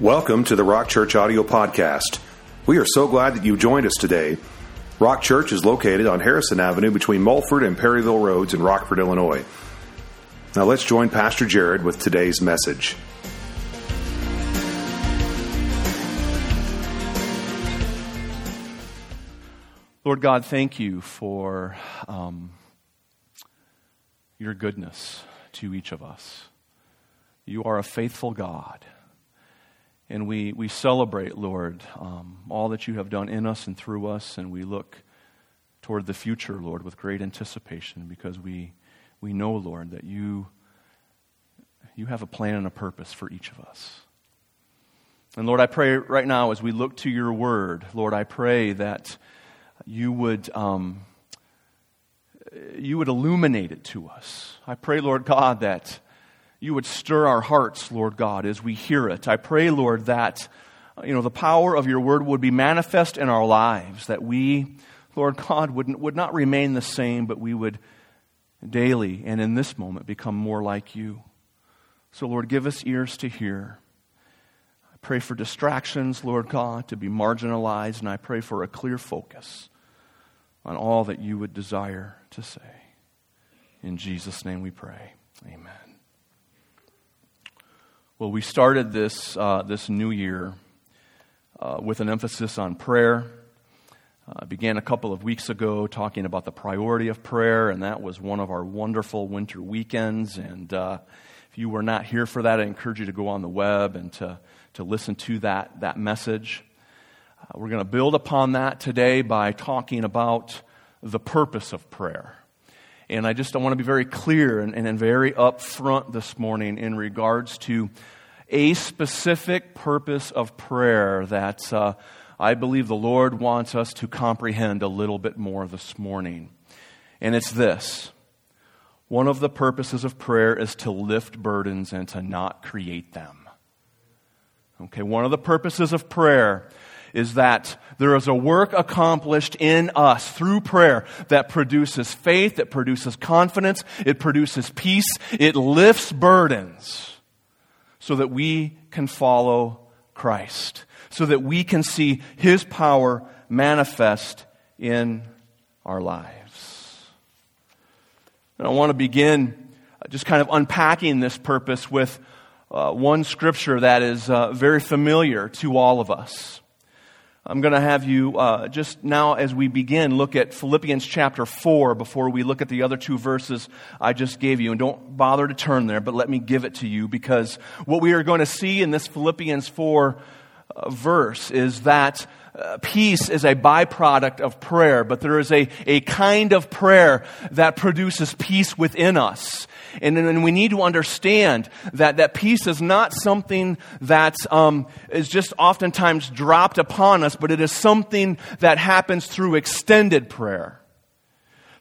Welcome to the Rock Church Audio Podcast. We are so glad that you joined us today. Rock Church is located on Harrison Avenue between Mulford and Perryville Roads in Rockford, Illinois. Now let's join Pastor Jared with today's message. Lord God, thank you for um, your goodness to each of us. You are a faithful God. And we, we celebrate, Lord, um, all that you have done in us and through us, and we look toward the future, Lord, with great anticipation because we, we know, Lord, that you, you have a plan and a purpose for each of us. And Lord, I pray right now as we look to your word, Lord, I pray that you would, um, you would illuminate it to us. I pray, Lord God, that you would stir our hearts, Lord God, as we hear it. I pray, Lord, that uh, you know the power of your word would be manifest in our lives, that we, Lord God, would, would not remain the same, but we would daily and in this moment become more like you. So, Lord, give us ears to hear. I pray for distractions, Lord God, to be marginalized, and I pray for a clear focus on all that you would desire to say. In Jesus' name we pray. Amen. Well, we started this, uh, this new year uh, with an emphasis on prayer. Uh, began a couple of weeks ago talking about the priority of prayer, and that was one of our wonderful winter weekends. And uh, if you were not here for that, I encourage you to go on the web and to, to listen to that, that message. Uh, we're going to build upon that today by talking about the purpose of prayer. And I just I want to be very clear and, and very upfront this morning in regards to a specific purpose of prayer that uh, I believe the Lord wants us to comprehend a little bit more this morning. And it's this one of the purposes of prayer is to lift burdens and to not create them. Okay, one of the purposes of prayer is that there is a work accomplished in us through prayer that produces faith, that produces confidence, it produces peace, it lifts burdens so that we can follow Christ, so that we can see His power manifest in our lives. And I want to begin just kind of unpacking this purpose with uh, one scripture that is uh, very familiar to all of us. I'm going to have you uh, just now, as we begin, look at Philippians chapter 4 before we look at the other two verses I just gave you. And don't bother to turn there, but let me give it to you because what we are going to see in this Philippians 4 uh, verse is that uh, peace is a byproduct of prayer, but there is a, a kind of prayer that produces peace within us. And, and we need to understand that, that peace is not something that um, is just oftentimes dropped upon us, but it is something that happens through extended prayer.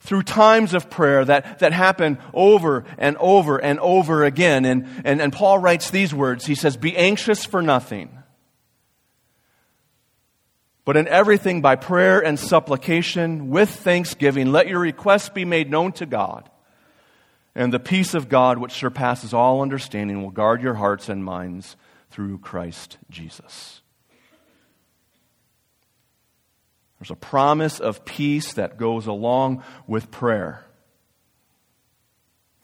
Through times of prayer that, that happen over and over and over again. And, and, and Paul writes these words. He says, Be anxious for nothing but in everything by prayer and supplication with thanksgiving, let your requests be made known to God. And the peace of God, which surpasses all understanding, will guard your hearts and minds through Christ Jesus. There's a promise of peace that goes along with prayer.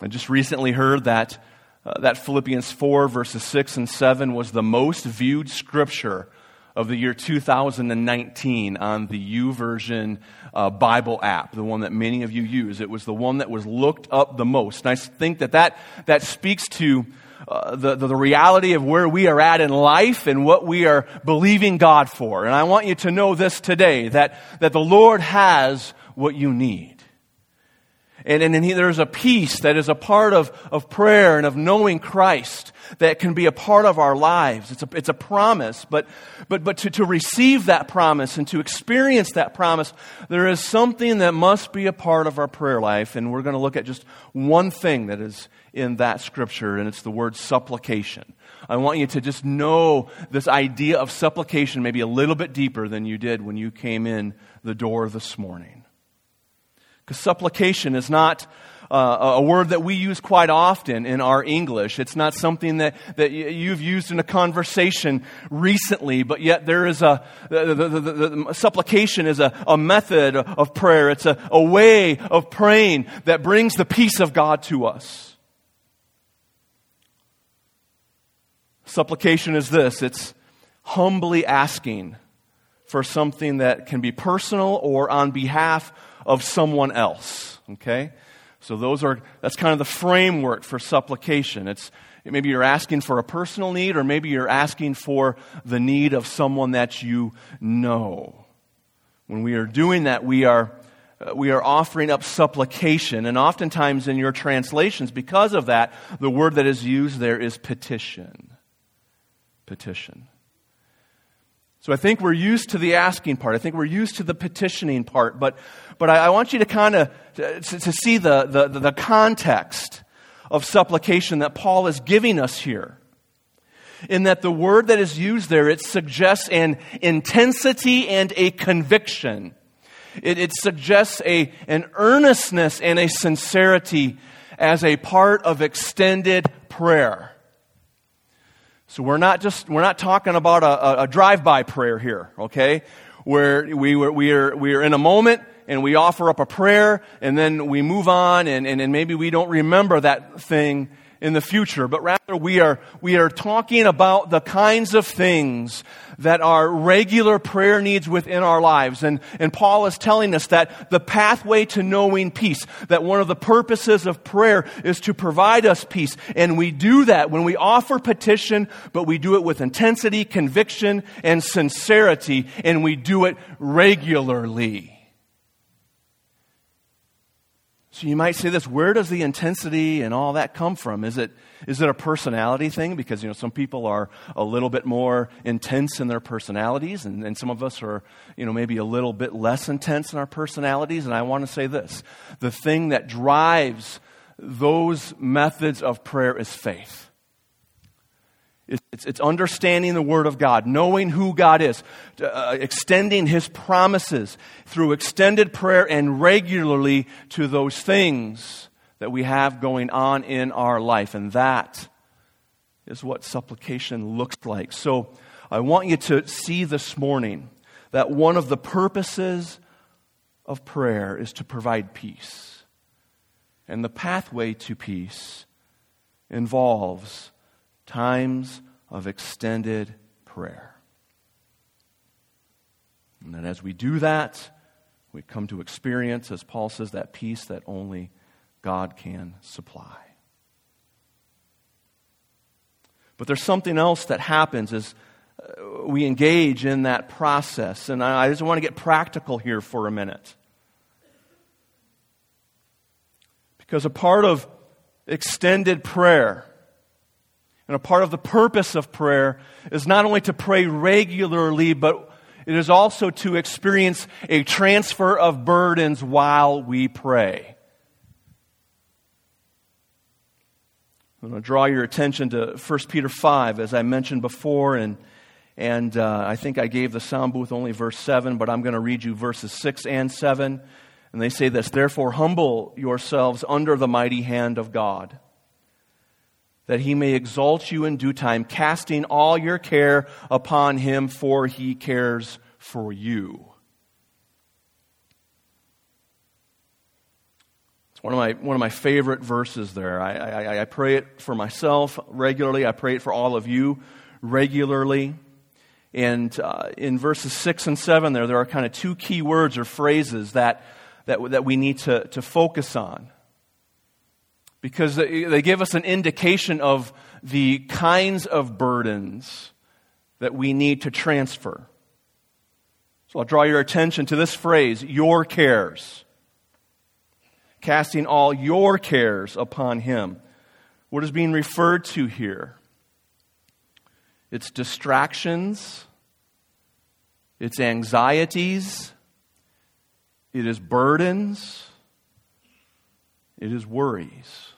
I just recently heard that, uh, that Philippians 4, verses 6 and 7 was the most viewed scripture of the year 2019 on the YouVersion uh, Bible app, the one that many of you use. It was the one that was looked up the most. And I think that that, that speaks to uh, the, the, the reality of where we are at in life and what we are believing God for. And I want you to know this today, that, that the Lord has what you need. And, and, and he, there's a peace that is a part of, of prayer and of knowing Christ that can be a part of our lives. It's a, it's a promise, but, but, but to, to receive that promise and to experience that promise, there is something that must be a part of our prayer life. And we're going to look at just one thing that is in that scripture, and it's the word supplication. I want you to just know this idea of supplication maybe a little bit deeper than you did when you came in the door this morning. Because supplication is not uh, a word that we use quite often in our English. It's not something that, that you've used in a conversation recently, but yet there is a, the, the, the, supplication is a, a method of prayer. It's a, a way of praying that brings the peace of God to us. Supplication is this it's humbly asking for something that can be personal or on behalf of someone else. Okay? So those are that's kind of the framework for supplication. It's maybe you're asking for a personal need or maybe you're asking for the need of someone that you know. When we are doing that, we are uh, we are offering up supplication and oftentimes in your translations because of that the word that is used there is petition. Petition. So I think we're used to the asking part. I think we're used to the petitioning part. But, but I, I want you to kind of to, to, see the, the, the context of supplication that Paul is giving us here. In that the word that is used there, it suggests an intensity and a conviction. It, it suggests a, an earnestness and a sincerity as a part of extended prayer. So we're not just, we're not talking about a, a drive-by prayer here, okay? Where we, we, are, we are in a moment and we offer up a prayer and then we move on and, and, and maybe we don't remember that thing in the future, but rather we are, we are talking about the kinds of things that are regular prayer needs within our lives. And, and Paul is telling us that the pathway to knowing peace, that one of the purposes of prayer is to provide us peace. And we do that when we offer petition, but we do it with intensity, conviction, and sincerity, and we do it regularly. So you might say this, where does the intensity and all that come from? Is it, is it a personality thing? Because, you know, some people are a little bit more intense in their personalities, and, and some of us are, you know, maybe a little bit less intense in our personalities. And I want to say this the thing that drives those methods of prayer is faith. It's, it's, understanding the Word of God, knowing who God is, uh, extending His promises through extended prayer and regularly to those things that we have going on in our life. And that is what supplication looks like. So I want you to see this morning that one of the purposes of prayer is to provide peace. And the pathway to peace involves times of extended prayer. And then as we do that, we come to experience, as Paul says, that peace that only God can supply. But there's something else that happens as uh, we engage in that process. And I just want to get practical here for a minute. Because a part of extended prayer and a part of the purpose of prayer is not only to pray regularly, but it is also to experience a transfer of burdens while we pray. I'm going to draw your attention to 1 Peter 5, as I mentioned before, and, and uh, I think I gave the sound booth only verse 7, but I'm going to read you verses 6 and 7. And they say this Therefore, humble yourselves under the mighty hand of God that he may exalt you in due time, casting all your care upon him, for he cares for you. It's one of my, one of my favorite verses there. I, I, I pray it for myself regularly, I pray it for all of you regularly. And uh, in verses 6 and 7 there, there are kind of two key words or phrases that, that, that we need to, to focus on because they give us an indication of the kinds of burdens that we need to transfer. So I'll draw your attention to this phrase, your cares. Casting all your cares upon Him. What is being referred to here? It's distractions, it's anxieties, it is burdens, it is worries.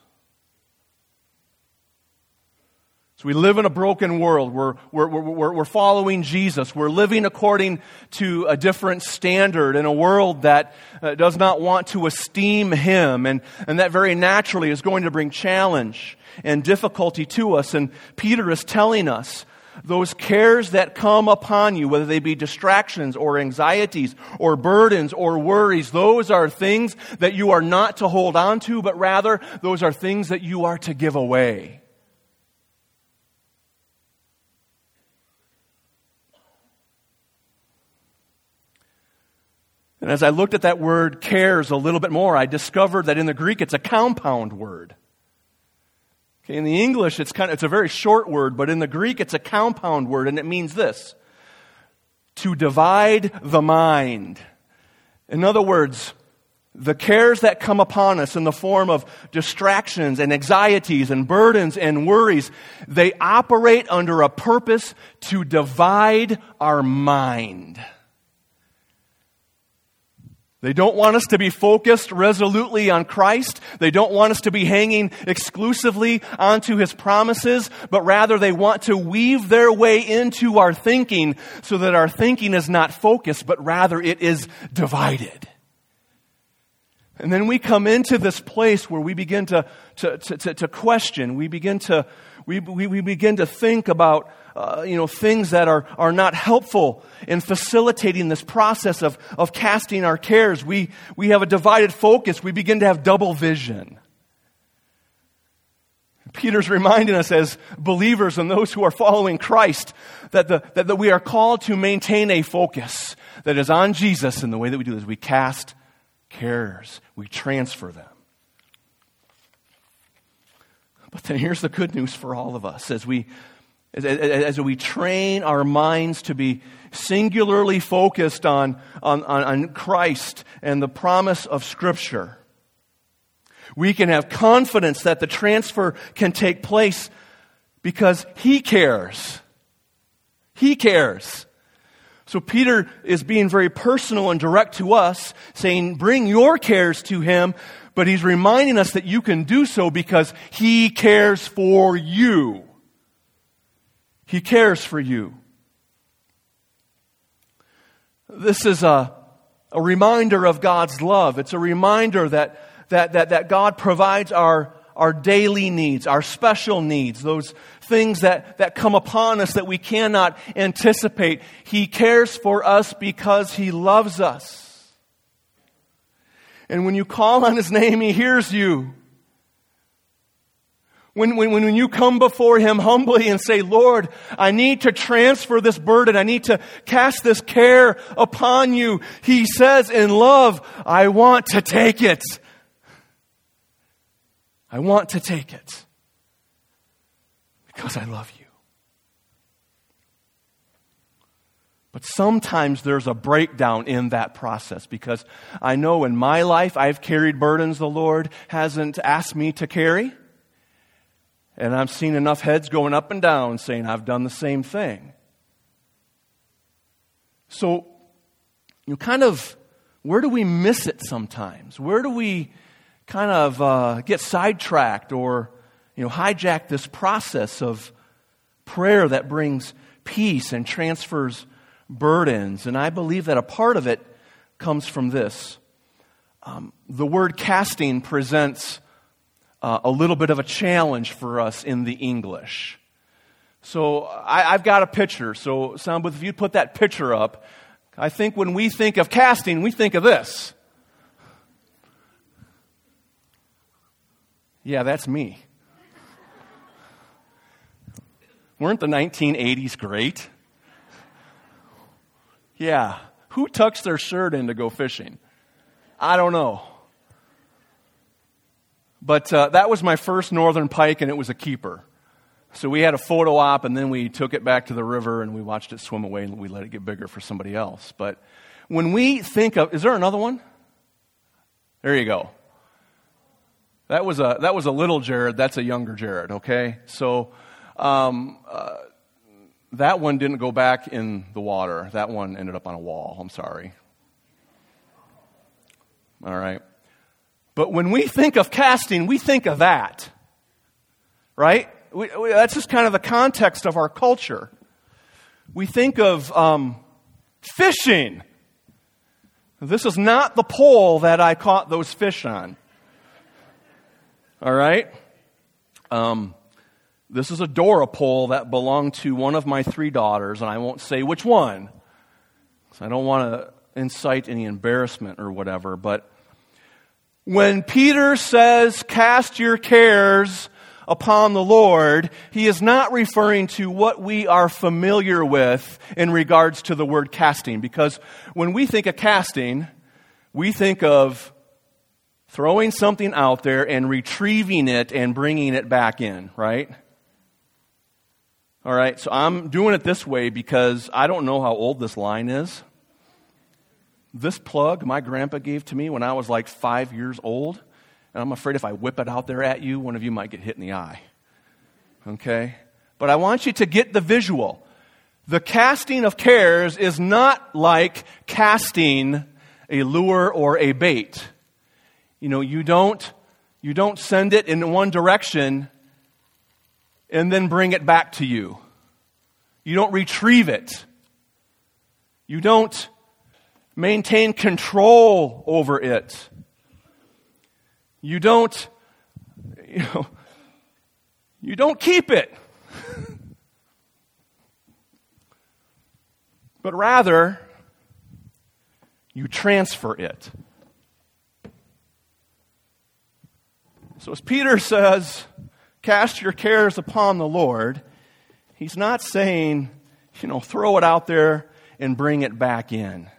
So we live in a broken world. We're, we're, we're, we're following Jesus. We're living according to a different standard in a world that uh, does not want to esteem Him. And, and that very naturally is going to bring challenge and difficulty to us. And Peter is telling us those cares that come upon you, whether they be distractions or anxieties or burdens or worries, those are things that you are not to hold on to, but rather those are things that you are to give away. And as I looked at that word cares a little bit more, I discovered that in the Greek it's a compound word. Okay, in the English it's kind of, it's a very short word, but in the Greek it's a compound word and it means this. To divide the mind. In other words, the cares that come upon us in the form of distractions and anxieties and burdens and worries, they operate under a purpose to divide our mind. They don't want us to be focused resolutely on Christ. They don't want us to be hanging exclusively onto His promises, but rather they want to weave their way into our thinking so that our thinking is not focused, but rather it is divided. And then we come into this place where we begin to, to, to, to question. We begin to, we, we, we begin to think about uh, you know, things that are, are not helpful in facilitating this process of, of casting our cares. We, we have a divided focus. We begin to have double vision. Peter's reminding us as believers and those who are following Christ that, the, that, that we are called to maintain a focus that is on Jesus in the way that we do this. We cast cares, we transfer them. But then here's the good news for all of us as we as, as, we train our minds to be singularly focused on, on, on Christ and the promise of Scripture, we can have confidence that the transfer can take place because He cares. He cares. So Peter is being very personal and direct to us, saying, Bring your cares to Him, but he's reminding us that you can do so because He cares for you. He cares for you. This is a, a reminder of God's love. It's a reminder that, that, that, that God provides our, our daily needs, our special needs, those things that, that come upon us that we cannot anticipate. He cares for us because He loves us. And when you call on His name, He hears you. When, when, when you come before Him humbly and say, Lord, I need to transfer this burden. I need to cast this care upon you. He says in love, I want to take it. I want to take it because I love you. But sometimes there's a breakdown in that process because I know in my life I've carried burdens the Lord hasn't asked me to carry. And I've seen enough heads going up and down saying, I've done the same thing. So, you kind of, where do we miss it sometimes? Where do we kind of uh, get sidetracked or, you know, hijack this process of prayer that brings peace and transfers burdens? And I believe that a part of it comes from this. Um, the word casting presents uh, a little bit of a challenge for us in the English. So I, have got a picture. So, Soundbooth, if you put that picture up, I think when we think of casting, we think of this. Yeah, that's me. Weren't the 1980s great? Yeah. Who tucks their shirt in to go fishing? I don't know. But uh, that was my first northern pike, and it was a keeper. So we had a photo op, and then we took it back to the river, and we watched it swim away, and we let it get bigger for somebody else. But when we think of, is there another one? There you go. That was a that was a little Jared. That's a younger Jared. Okay, so um, uh, that one didn't go back in the water. That one ended up on a wall. I'm sorry. All right. But when we think of casting, we think of that. Right? we, we, that's just kind of the context of our culture. We think of um, fishing. This is not the pole that I caught those fish on. All right? Um, this is a Dora pole that belonged to one of my three daughters, and I won't say which one. I don't want to incite any embarrassment or whatever, but when Peter says, Cast your cares upon the Lord, he is not referring to what we are familiar with in regards to the word casting. Because when we think of casting, we think of throwing something out there and retrieving it and bringing it back in, right? All right, so I'm doing it this way because I don't know how old this line is. This plug my grandpa gave to me when I was like five years old, and I'm afraid if I whip it out there at you, one of you might get hit in the eye. Okay? But I want you to get the visual. The casting of cares is not like casting a lure or a bait. You know, you don't, you don't send it in one direction and then bring it back to you. You don't retrieve it. You don't maintain control over it. You don't, you know, you don't keep it. but rather, you transfer it. So, as Peter says, cast your cares upon the Lord, he's not saying, you know, throw it out there and bring it back in.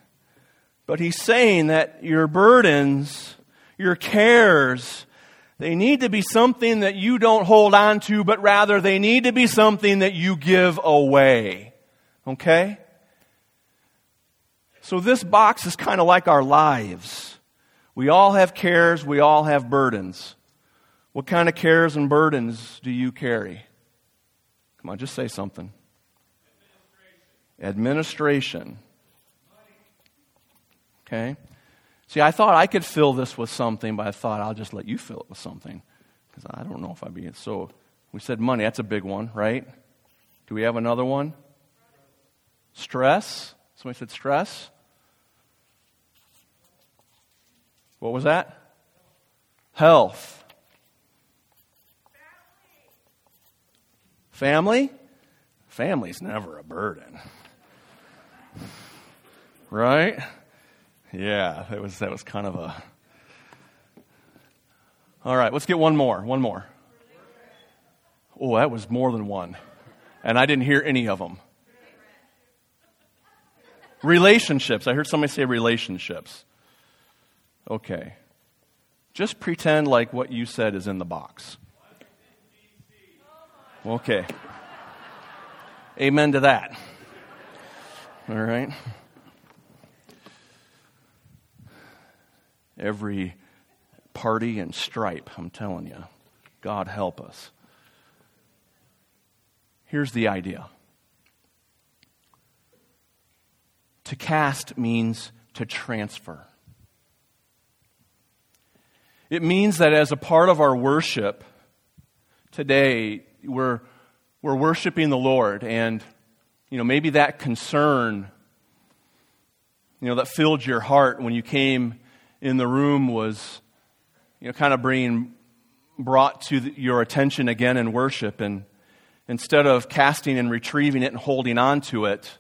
But he's saying that your burdens, your cares, they need to be something that you don't hold on to, but rather they need to be something that you give away. Okay? So this box is kind of like our lives. We all have cares, we all have burdens. What kind of cares and burdens do you carry? Come on, just say something. Administration. Administration. Okay? See, I thought I could fill this with something, but I thought I'll just let you fill it with something. Because I don't know if I'd be. So, we said money. That's a big one, right? Do we have another one? Stress. Somebody said stress. What was that? Health. Family? Family's never a burden. Right? Yeah, that was, that was kind of a. All right, let's get one more. One more. Oh, that was more than one. And I didn't hear any of them. Relationships. I heard somebody say relationships. Okay. Just pretend like what you said is in the box. Okay. Amen to that. All right. Every party and stripe, I'm telling you. God help us. Here's the idea to cast means to transfer. It means that as a part of our worship today, we're, we're worshiping the Lord, and you know maybe that concern, you know, that filled your heart when you came in the room was, you know, kind of being brought to the, your attention again in worship. And instead of casting and retrieving it and holding on to it,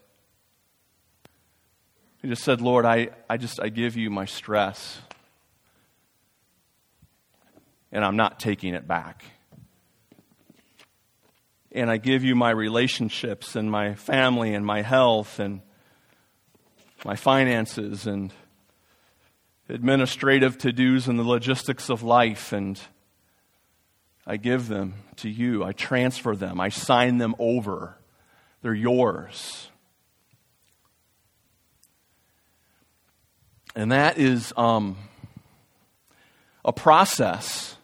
he just said, Lord, I, I just, I give you my stress. And I'm not taking it back. And I give you my relationships and my family and my health and my finances and administrative to dos and the logistics of life, and I give them to you. I transfer them, I sign them over. They're yours. And that is um, a process.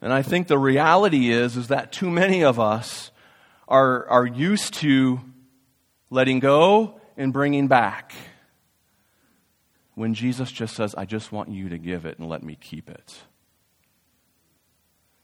And I think the reality is, is that too many of us are, are used to letting go and bringing back. when Jesus just says, I just want you to give it and let me keep it.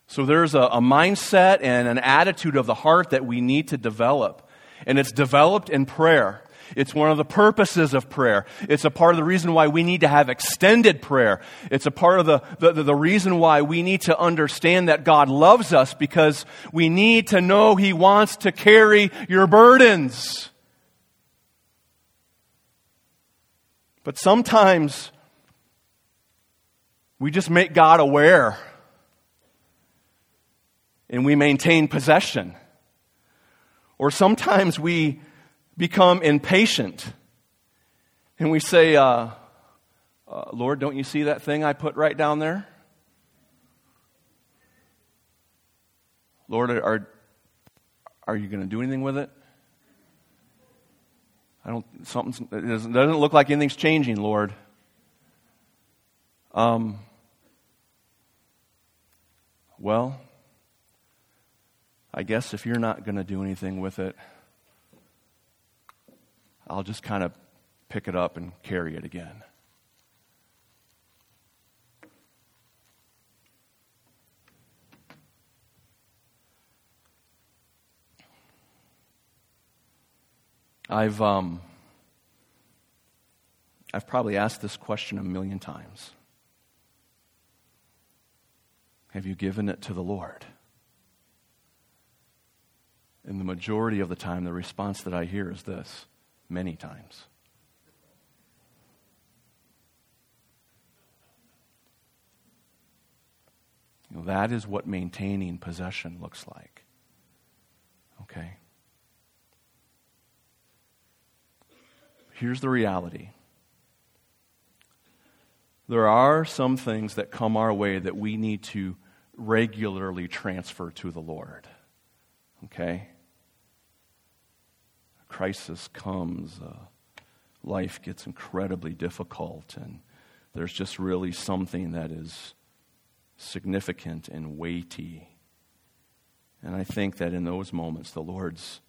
So there's a, a, mindset and an attitude of the heart that we need to develop. And it's developed in prayer. It's one of the purposes of prayer. It's a part of the reason why we need to have extended prayer. It's a part of the, the, the reason why we need to understand that God loves us because we need to know He wants to carry your burdens. But sometimes we just make God aware and we maintain possession. Or sometimes we become impatient and we say, uh, uh, Lord, don't you see that thing I put right down there? Lord, are, are you going to do anything with it? I don't, something doesn't, doesn't look like anything's changing, Lord. Um, well, I guess if you're not going to do anything with it, I'll just kind of pick it up and carry it again. I've, um, I've probably asked this question a million times. Have you given it to the Lord? And the majority of the time, the response that I hear is this many times. You know, that is what maintaining possession looks like. Okay? Here's the reality there are some things that come our way that we need to regularly transfer to the Lord. Okay? A crisis comes, uh, life gets incredibly difficult, and there's just really something that is significant and weighty. And I think that in those moments, the Lord's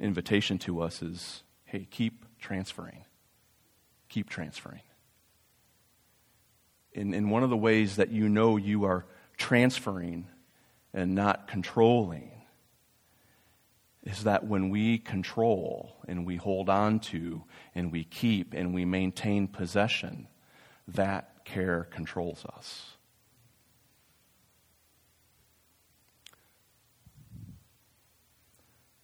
invitation to us is hey, keep transferring. Keep transferring. In, in one of the ways that you know you are transferring and not controlling is that when we control and we hold on to and we keep and we maintain possession, that care controls us.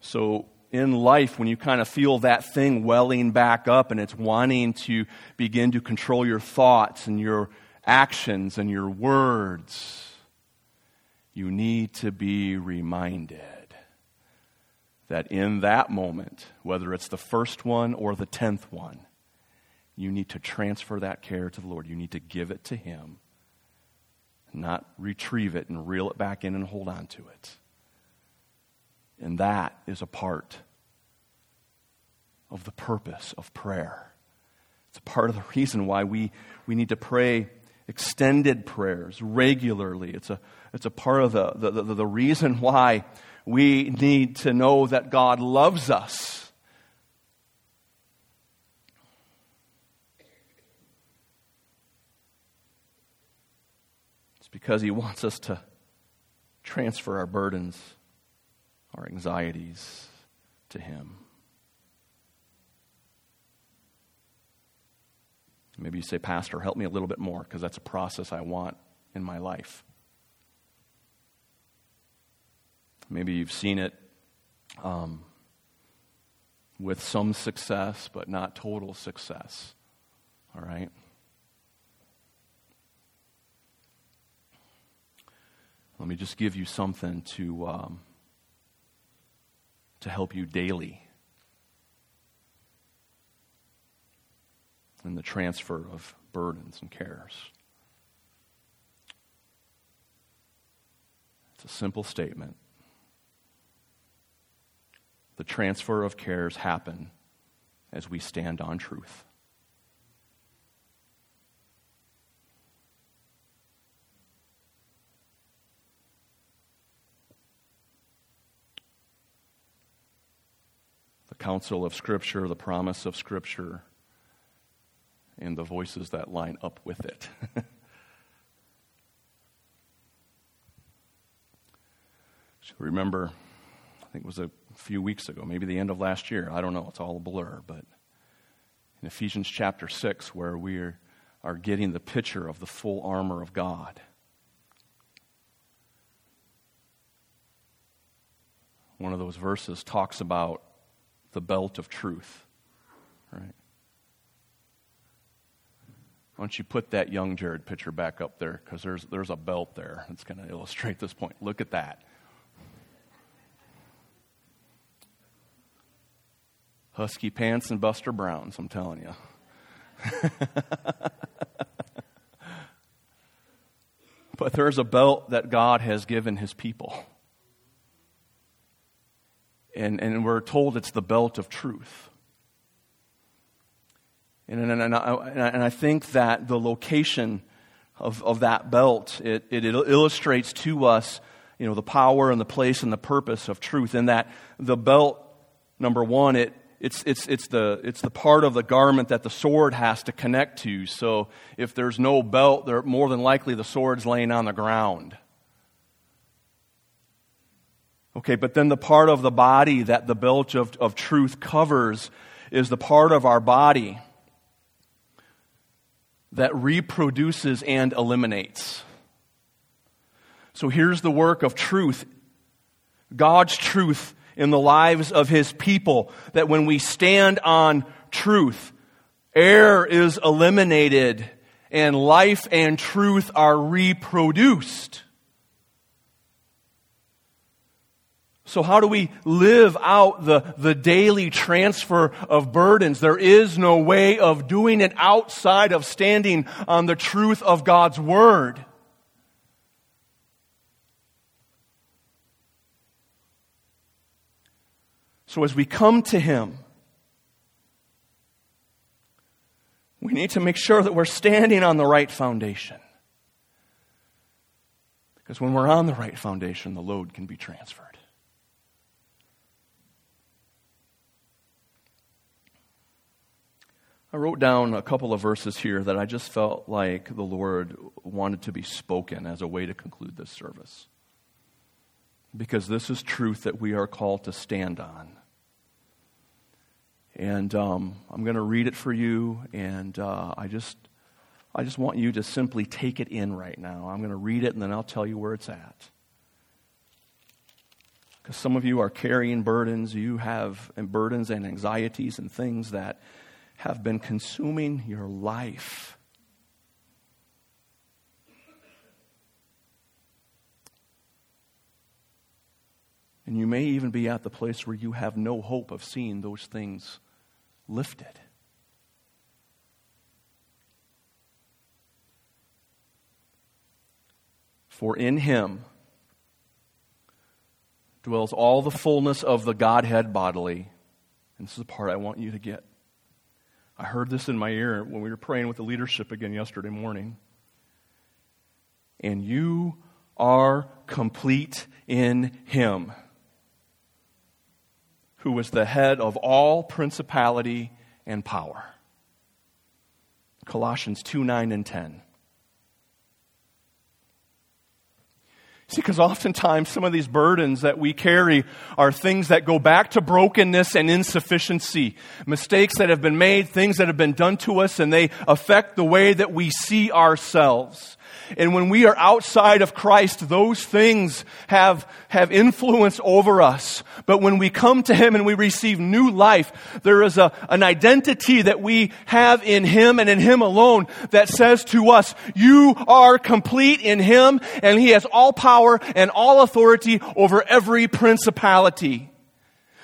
So, in life when you kind of feel that thing welling back up and it's wanting to begin to control your thoughts and your actions and your words, you need to be reminded that in that moment, whether it's the first one or the tenth one, you need to transfer that care to the Lord. You need to give it to Him, not retrieve it and reel it back in and hold on to it. And that is a part of the purpose of prayer. It's a part of the reason why we, we need to pray extended prayers regularly. It's a, it's a part of the, the, the, the reason why we need to know that God loves us. It's because He wants us to transfer our burdens our anxieties to Him. Maybe you say, Pastor, help me a little bit more because that's a process I want in my life. Maybe you've seen it um, with some success, but not total success. All right? Let me just give you something to. Um, to help you daily in the transfer of burdens and cares. It's a simple statement. The transfer of cares happen as we stand on truth. the counsel of Scripture, the promise of Scripture, and the voices that line up with it. so remember, I think it was a few weeks ago, maybe the end of last year. I don't know, it's all a blur, but in Ephesians chapter 6, where we are, are getting the picture of the full armor of God. One of those verses talks about the belt of truth, right? Why don't you put that young Jared picture back up there? Because there's, there's a belt there that's going to illustrate this point. Look at that. Husky pants and Buster Browns, I'm telling you. but there's a belt that God has given his people. And, and we're told it's the belt of truth. And, and, and, I, and I think that the location of, of that belt, it, it illustrates to us, you know, the power and the place and the purpose of truth. In that the belt, number one, it, it's, it's, it's, the, it's the part of the garment that the sword has to connect to. So if there's no belt, there, more than likely the sword's laying on the ground. Okay, but then the part of the body that the belt of, of truth covers is the part of our body that reproduces and eliminates. So here's the work of truth God's truth in the lives of His people, that when we stand on truth, error is eliminated and life and truth are reproduced. So, how do we live out the, the daily transfer of burdens? There is no way of doing it outside of standing on the truth of God's Word. So, as we come to Him, we need to make sure that we're standing on the right foundation. Because when we're on the right foundation, the load can be transferred. I wrote down a couple of verses here that I just felt like the Lord wanted to be spoken as a way to conclude this service. Because this is truth that we are called to stand on. And um, I'm going to read it for you, and uh, I just, I just want you to simply take it in right now. I'm going to read it, and then I'll tell you where it's at. Because some of you are carrying burdens, you have burdens and anxieties and things that have been consuming your life. And you may even be at the place where you have no hope of seeing those things lifted. For in him dwells all the fullness of the Godhead bodily. And this is the part I want you to get. I heard this in my ear when we were praying with the leadership again yesterday morning. And you are complete in Him, who was the head of all principality and power. Colossians 2 9 and 10. See, because oftentimes some of these burdens that we carry are things that go back to brokenness and insufficiency. Mistakes that have been made, things that have been done to us, and they affect the way that we see ourselves. And when we are outside of Christ, those things have, have influence over us. But when we come to Him and we receive new life, there is a, an identity that we have in Him and in Him alone that says to us, you are complete in Him and He has all power and all authority over every principality.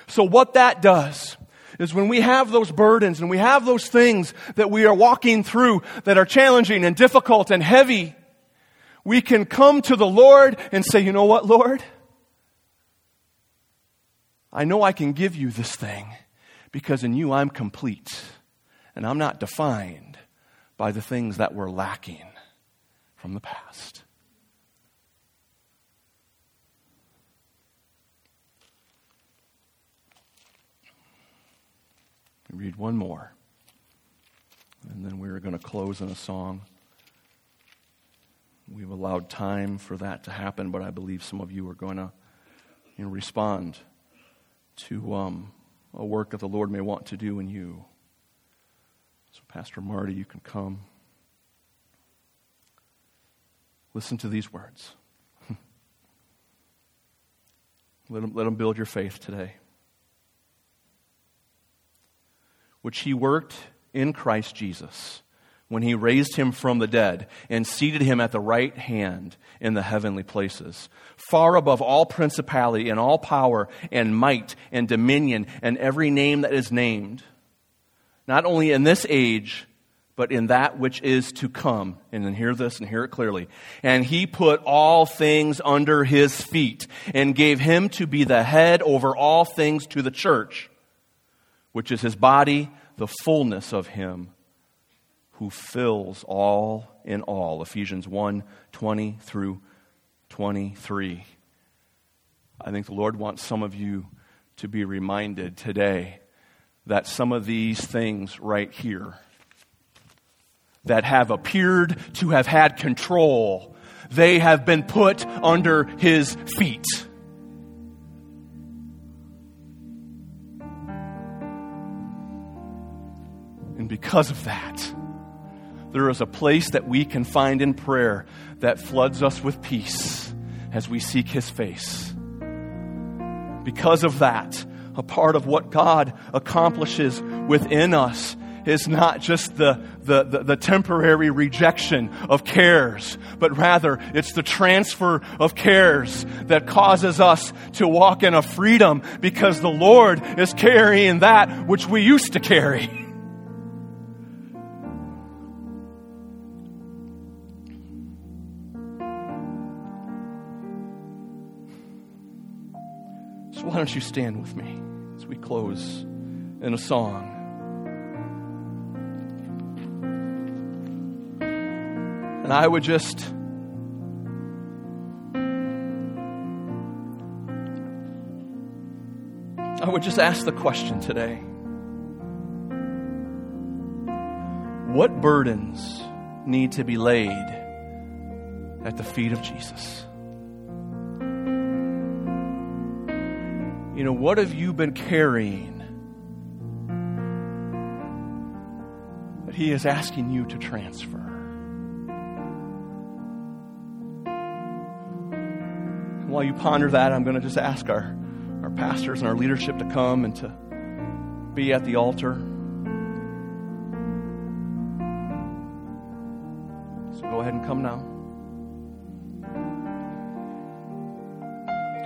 So what that does is when we have those burdens and we have those things that we are walking through that are challenging and difficult and heavy, we can come to the Lord and say, you know what, Lord? I know I can give you this thing because in you I'm complete and I'm not defined by the things that were lacking from the past. Read one more. And then we're going to close in a song. We've allowed time for that to happen, but I believe some of you are going to you know, respond to um, a work that the Lord may want to do in you. So, Pastor Marty, you can come. Listen to these words. let, them, let them build your faith today. Which he worked in Christ Jesus when he raised him from the dead and seated him at the right hand in the heavenly places, far above all principality and all power and might and dominion and every name that is named, not only in this age, but in that which is to come. And then hear this and hear it clearly. And he put all things under his feet and gave him to be the head over all things to the church, which is his body, the fullness of him who fills all in all. Ephesians 1 20 through 23. I think the Lord wants some of you to be reminded today that some of these things right here that have appeared to have had control, they have been put under his feet. And because of that, there is a place that we can find in prayer that floods us with peace as we seek His face. Because of that, a part of what God accomplishes within us is not just the, the, the, the, temporary rejection of cares, but rather it's the transfer of cares that causes us to walk in a freedom because the Lord is carrying that which we used to carry. why don't you stand with me as we close in a song? And I would just I would just ask the question today. What burdens need to be laid at the feet of Jesus? You know, what have you been carrying that He is asking you to transfer? while you ponder that, I'm going to just ask our, our pastors and our leadership to come and to be at the altar. So go ahead and come now.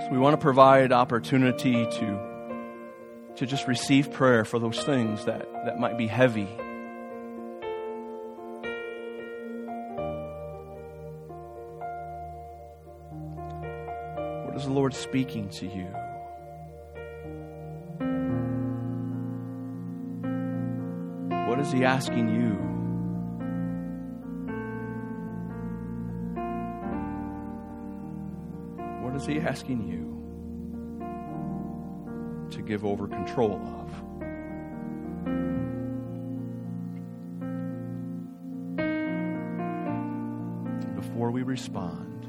So we want to provide opportunity to to just receive prayer for those things that, that might be heavy. What is the Lord speaking to you? What is He asking you? Is he asking you to give over control of? Before we respond,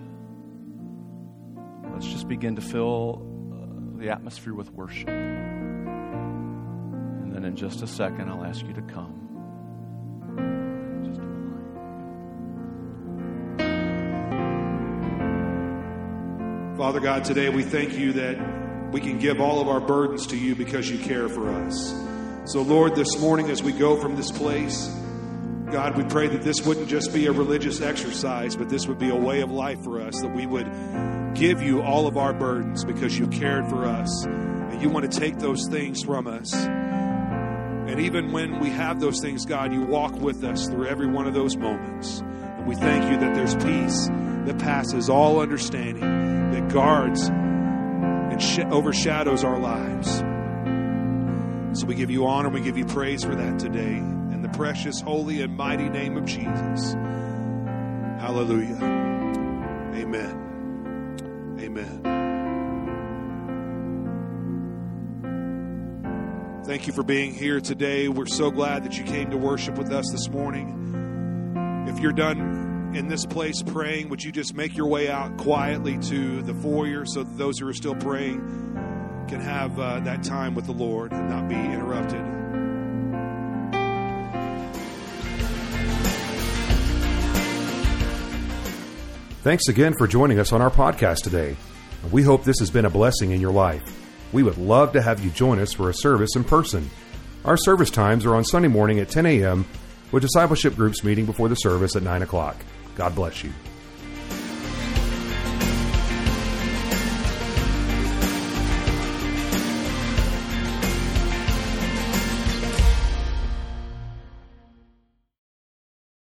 let's just begin to fill uh, the atmosphere with worship. And then in just a second, I'll ask you to come. Father God, today we thank you that we can give all of our burdens to you because you care for us. So, Lord, this morning as we go from this place, God, we pray that this wouldn't just be a religious exercise, but this would be a way of life for us, that we would give you all of our burdens because you cared for us and you want to take those things from us. And even when we have those things, God, you walk with us through every one of those moments. And we thank you that there's peace that passes all understanding guards and sh- overshadows our lives. So we give you honor, we give you praise for that today. In the precious, holy, and mighty name of Jesus. Hallelujah. Amen. Amen. Thank you for being here today. We're so glad that you came to worship with us this morning. If you're done in this place praying, would you just make your way out quietly to the foyer so that those who are still praying can have uh, that time with the Lord and not be interrupted? Thanks again for joining us on our podcast today. We hope this has been a blessing in your life. We would love to have you join us for a service in person. Our service times are on Sunday morning at 10 a.m., with discipleship groups meeting before the service at 9 o'clock. God bless you.